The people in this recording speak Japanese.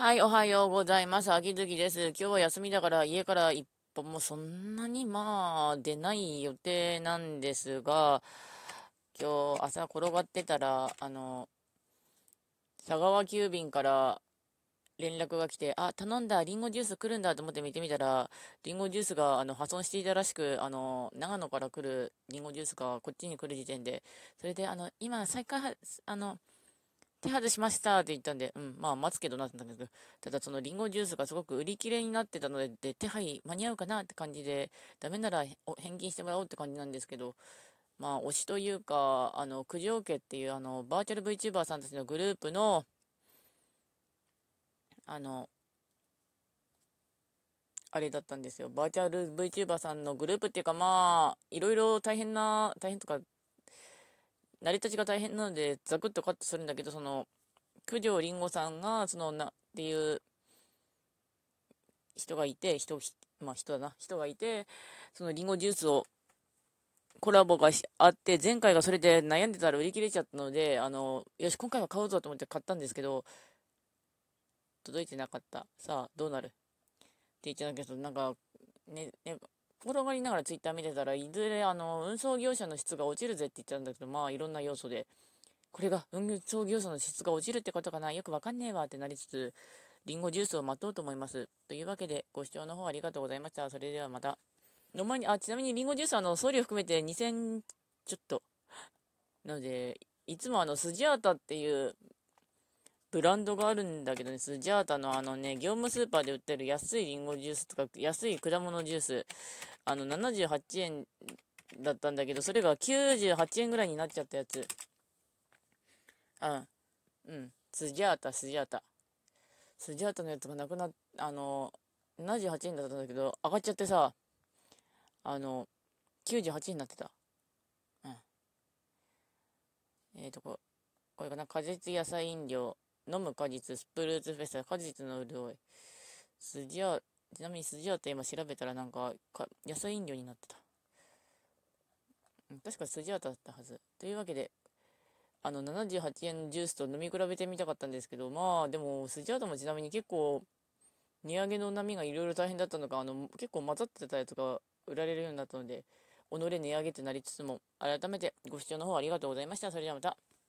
はい、おはようございます。秋月です。今日は休みだから家から一歩もそんなにまあ出ない予定なんですが、今日朝転がってたら、あの、佐川急便から連絡が来て、あ、頼んだ、リンゴジュース来るんだと思って見てみたら、リンゴジュースがあの破損していたらしく、あの、長野から来るリンゴジュースがこっちに来る時点で、それで、あの、今、再開発あの、手外しましたって言ったんで、うん、まあ待つけどなってたんですけど、ただそのリンゴジュースがすごく売り切れになってたので、で手配間に合うかなって感じで、ダメなら返金してもらおうって感じなんですけど、まあ推しというか、あの、九条家っていうあの、バーチャル VTuber さんたちのグループの、あの、あれだったんですよ。バーチャル VTuber さんのグループっていうか、まあ、いろいろ大変な、大変とか、成り立ちが大変なので、ザクッとカットするんだけど、その、九条りんごさんが、その、な、っていう人がいて、人、まあ人だな、人がいて、そのりんごジュースを、コラボがあって、前回がそれで悩んでたら売り切れちゃったので、あの、よし、今回は買おうぞと思って買ったんですけど、届いてなかった。さあ、どうなる？って言ってたけど、なんか、ね、ね、転がりながらツイッター見てたらいずれあの運送業者の質が落ちるぜって言ったんだけどまあいろんな要素でこれが運送業者の質が落ちるってことかなよくわかんねえわってなりつつリンゴジュースを待とうと思います。というわけでご視聴の方ありがとうございました。それではまた。の前にあちなみにリンゴジュースはあの送料含めて2000ちょっと。なのでいつもあのスジャータっていうブランドがあるんだけどね、スジャータのあのね、業務スーパーで売ってる安いリンゴジュースとか、安い果物ジュース、あの、78円だったんだけど、それが98円ぐらいになっちゃったやつ。うん。うん。スジャータ、スジャータ。スジャータのやつがなくなっ、あの、78円だったんだけど、上がっちゃってさ、あの、98円になってた。うん。えっ、ー、と、ここれかな、果実野菜飲料。飲む果実、スプルーツフェス、果実の潤い。スジャー、ちなみにスジャーって今調べたらなんかか、野菜飲料になってた。確かスジャータだったはず。というわけで、あの、78円のジュースと飲み比べてみたかったんですけど、まあ、でも、スジャータもちなみに結構、値上げの波がいろいろ大変だったのか、あの、結構混ざってたやつが売られるようになったので、己値上げってなりつつも、改めてご視聴の方ありがとうございました。それではまた。